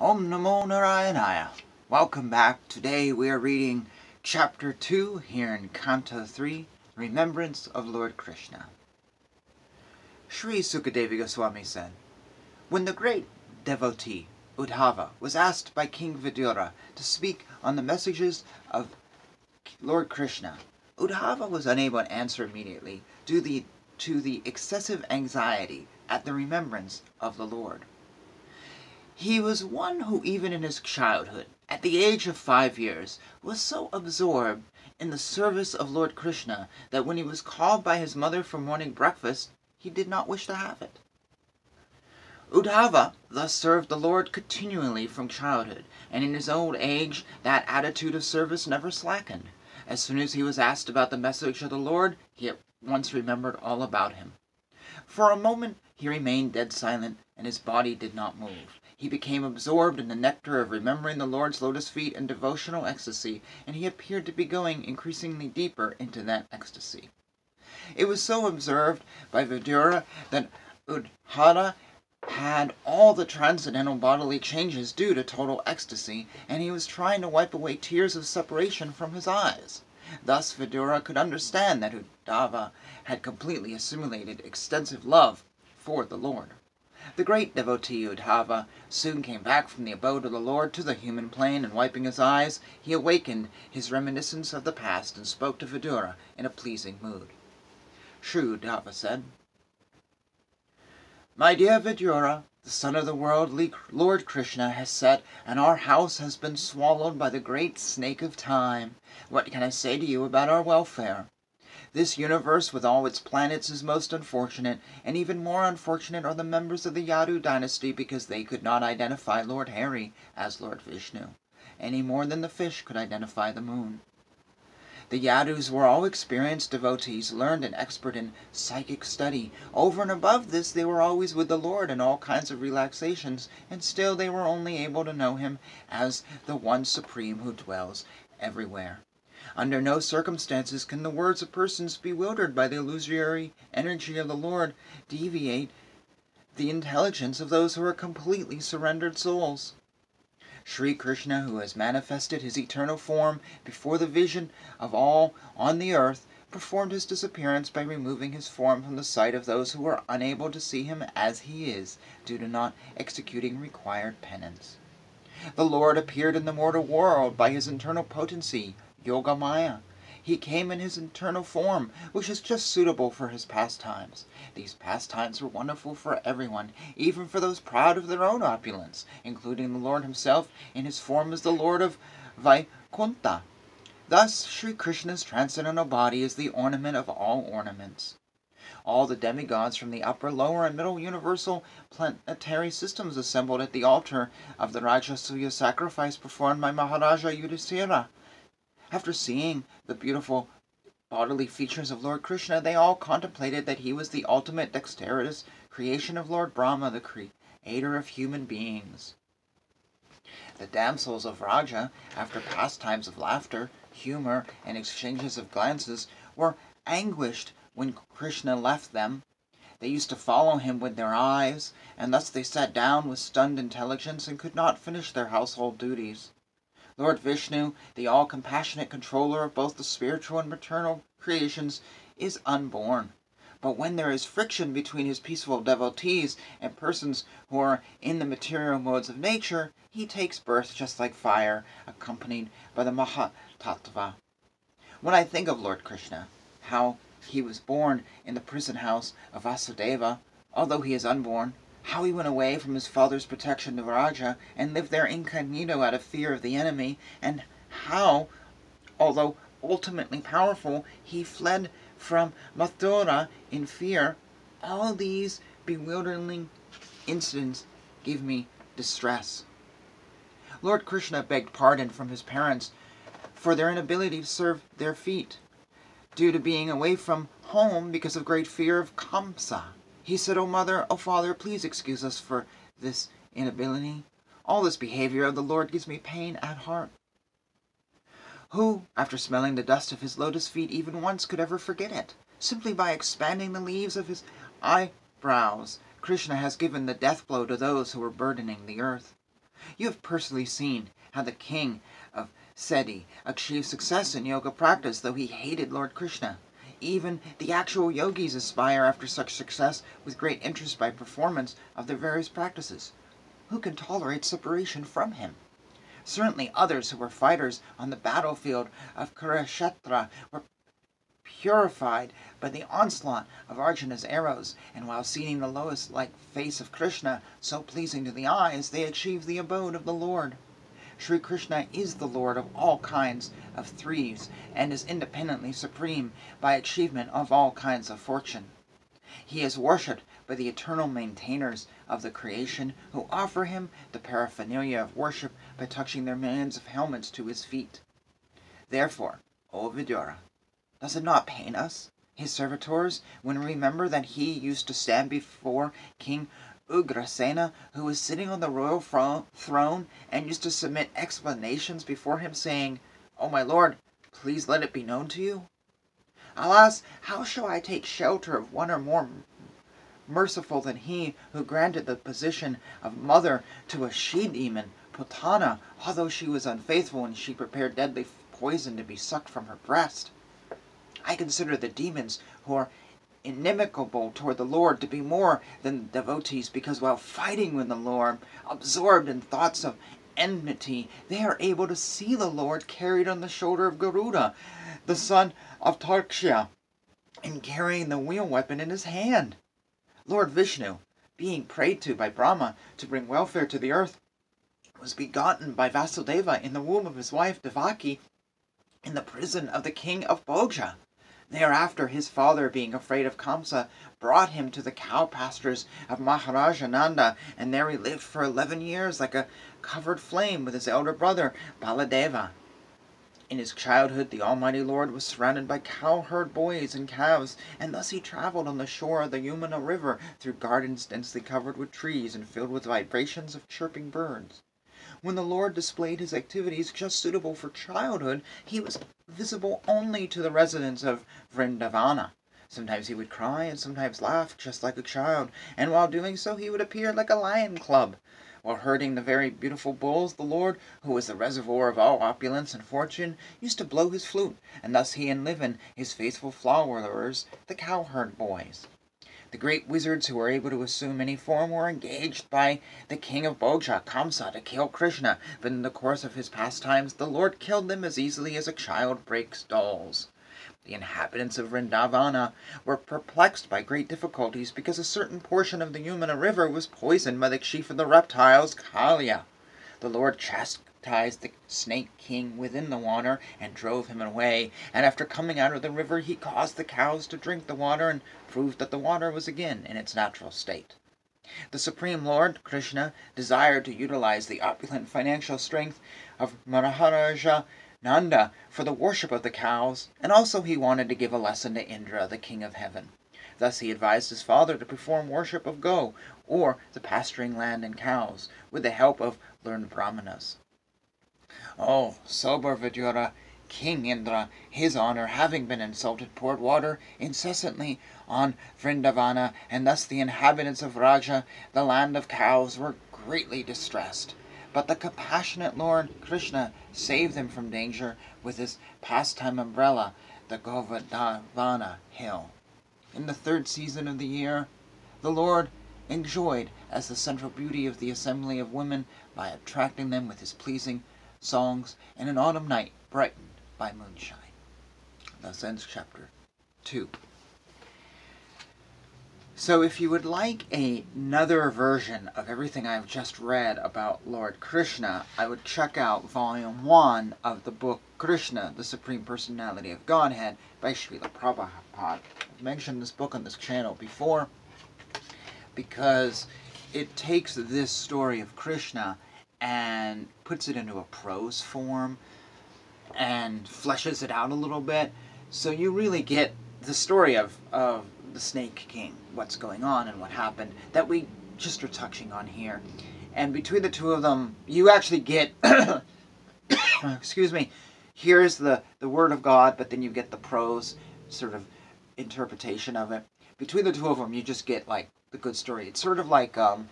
Om Namo Narayanaya. Welcome back. Today we are reading chapter 2 here in Canto 3, Remembrance of Lord Krishna. Sri Sukadeva Goswami said, When the great devotee Uddhava was asked by King Vidura to speak on the messages of Lord Krishna, Uddhava was unable to answer immediately due to the excessive anxiety at the remembrance of the Lord. He was one who even in his childhood, at the age of five years, was so absorbed in the service of Lord Krishna that when he was called by his mother for morning breakfast, he did not wish to have it. Uddhava thus served the Lord continually from childhood, and in his old age that attitude of service never slackened. As soon as he was asked about the message of the Lord, he at once remembered all about him. For a moment he remained dead silent, and his body did not move. He became absorbed in the nectar of remembering the Lord's lotus feet and devotional ecstasy, and he appeared to be going increasingly deeper into that ecstasy. It was so observed by Vidura that Uddhava had all the transcendental bodily changes due to total ecstasy, and he was trying to wipe away tears of separation from his eyes. Thus Vidura could understand that Uddhava had completely assimilated extensive love for the Lord. The great devotee Uddhava soon came back from the abode of the Lord to the human plane, and wiping his eyes, he awakened his reminiscence of the past and spoke to Vidura in a pleasing mood. Sri Uddhava said, my dear Vidura, the sun of the world, Lord Krishna, has set, and our house has been swallowed by the great snake of time. What can I say to you about our welfare? This universe with all its planets is most unfortunate, and even more unfortunate are the members of the Yadu dynasty because they could not identify Lord Hari as Lord Vishnu, any more than the fish could identify the moon. The Yadus were all experienced devotees, learned and expert in psychic study. Over and above this, they were always with the Lord in all kinds of relaxations, and still they were only able to know him as the one supreme who dwells everywhere. Under no circumstances can the words of persons bewildered by the illusory energy of the Lord deviate the intelligence of those who are completely surrendered souls. Sri Krishna, who has manifested his eternal form before the vision of all on the earth, performed his disappearance by removing his form from the sight of those who were unable to see him as he is, due to not executing required penance. The Lord appeared in the mortal world by his internal potency, Yogamaya, he came in his eternal form, which is just suitable for his pastimes. These pastimes were wonderful for everyone, even for those proud of their own opulence, including the Lord himself in his form as the Lord of Vaikunta. Thus, Sri Krishna's transcendental body is the ornament of all ornaments. All the demigods from the upper, lower, and middle universal planetary systems assembled at the altar of the Rajasuya sacrifice performed by Maharaja Yudhisthira after seeing the beautiful bodily features of Lord Krishna, they all contemplated that he was the ultimate dexterous creation of Lord Brahma, the creator of human beings. The damsels of Vraja, after pastimes of laughter, humor, and exchanges of glances, were anguished when Krishna left them. They used to follow him with their eyes, and thus they sat down with stunned intelligence and could not finish their household duties. Lord Vishnu, the all compassionate controller of both the spiritual and maternal creations, is unborn. But when there is friction between his peaceful devotees and persons who are in the material modes of nature, he takes birth just like fire, accompanied by the Mahatattva. When I think of Lord Krishna, how he was born in the prison house of Vasudeva, although he is unborn, how he went away from his father's protection to Vraja and lived there incognito out of fear of the enemy, and how, although ultimately powerful, he fled from Mathura in fear. All these bewildering incidents give me distress. Lord Krishna begged pardon from his parents for their inability to serve their feet, due to being away from home because of great fear of Kamsa. He said, "O mother, O father, please excuse us for this inability. All this behavior of the Lord gives me pain at heart. Who, after smelling the dust of his lotus feet even once, could ever forget it? Simply by expanding the leaves of his eyebrows, Krishna has given the death blow to those who were burdening the earth. You have personally seen how the king of Cedi achieved success in yoga practice, though he hated Lord Krishna. Even the actual yogis aspire after such success with great interest by performance of their various practices. Who can tolerate separation from him? Certainly others who were fighters on the battlefield of Kurukshetra were purified by the onslaught of Arjuna's arrows, and while seeing the lotus-like face of Krishna so pleasing to the eyes, they achieved the abode of the Lord. Sri Krishna is the Lord of all kinds of threes, and is independently supreme by achievement of all kinds of fortune. He is worshipped by the eternal maintainers of the creation, who offer him the paraphernalia of worship by touching their millions of helmets to his feet. Therefore, O Vidura, does it not pain us, his servitors, when we remember that he used to stand before King Ugrasena, who was sitting on the royal throne, and used to submit explanations before him, saying, "O my lord, please let it be known to you"? Alas, how shall I take shelter of one or more merciful than he who granted the position of mother to a she demon, Putana, although she was unfaithful and she prepared deadly poison to be sucked from her breast? I consider the demons who are inimical toward the Lord to be more than devotees, because while fighting with the Lord, absorbed in thoughts of enmity, they are able to see the Lord carried on the shoulder of Garuda, the son of Tarkshya, and carrying the wheel weapon in his hand. Lord Vishnu, being prayed to by Brahma to bring welfare to the earth, was begotten by Vasudeva in the womb of his wife Devaki in the prison of the king of Bhoja. Thereafter his father, being afraid of Kamsa, brought him to the cow pastures of Maharaja Nanda, and there he lived for eleven years like a covered flame with his elder brother Baladeva. In his childhood the Almighty Lord was surrounded by cowherd boys and calves, and thus he traveled on the shore of the Yamuna River through gardens densely covered with trees and filled with vibrations of chirping birds. When the Lord displayed his activities just suitable for childhood, he was visible only to the residents of Vrindavana. Sometimes he would cry and sometimes laugh just like a child, and while doing so he would appear like a lion cub. While herding the very beautiful bulls, the Lord, who was the reservoir of all opulence and fortune, used to blow his flute, and thus he and enlivened his faithful followers, the cowherd boys. The great wizards who were able to assume any form were engaged by the king of Bhoja, Kamsa, to kill Krishna, but in the course of his pastimes the Lord killed them as easily as a child breaks dolls. The inhabitants of Vrindavana were perplexed by great difficulties because a certain portion of the Yamuna river was poisoned by the chief of the reptiles, Kalia. The Lord chastised baptized the snake king within the water and drove him away, and after coming out of the river he caused the cows to drink the water and proved that the water was again in its natural state. The Supreme Lord, Krishna, desired to utilize the opulent financial strength of Maharaja Nanda for the worship of the cows, and also he wanted to give a lesson to Indra, the king of heaven. Thus he advised his father to perform worship of Go, or the pasturing land and cows, with the help of learned brahmanas. Oh, sober Vidura, King Indra, his honor having been insulted, poured water incessantly on Vrindavana, and thus the inhabitants of Vraja, the land of cows, were greatly distressed. But the compassionate Lord Krishna saved them from danger with his pastime umbrella, the Govardhana hill. In the third season of the year, the Lord enjoyed as the central beauty of the assembly of women by attracting them with his pleasing songs, and an autumn night brightened by moonshine. Thus ends chapter 2. So if you would like another version of everything I've just read about Lord Krishna, I would check out volume 1 of the book Krishna, the Supreme Personality of Godhead by Srila Prabhupada. I've mentioned this book on this channel before because it takes this story of Krishna and puts it into a prose form and fleshes it out a little bit. So you really get the story of, of the Snake King, what's going on and what happened, that we just are touching on here. And between the two of them, you actually get, excuse me, here's the, the Word of God, but then you get the prose sort of interpretation of it. Between the two of them, you just get like the good story. It's sort of like um,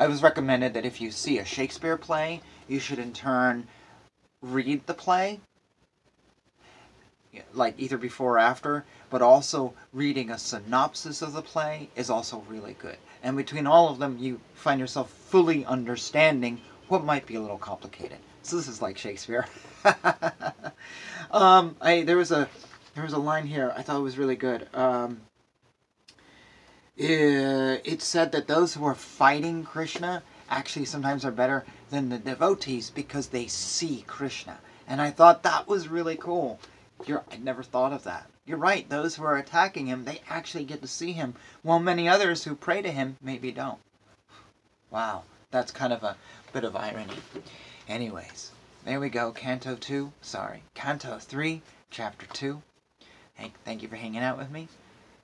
I was recommended that if you see a Shakespeare play, you should in turn read the play, like either before or after, but also reading a synopsis of the play is also really good. And between all of them, you find yourself fully understanding what might be a little complicated. So this is like Shakespeare. um, I there was a there was a line here I thought was really good. Um, Eh, it said that those who are fighting Krishna actually sometimes are better than the devotees because they see Krishna. And I thought that was really cool. You're, I never thought of that. You're right. Those who are attacking him, they actually get to see him, while many others who pray to him maybe don't. Wow, that's kind of a bit of irony. Anyways, there we go. Canto 2, sorry, Canto 3, Chapter 2. Hey, thank you for hanging out with me.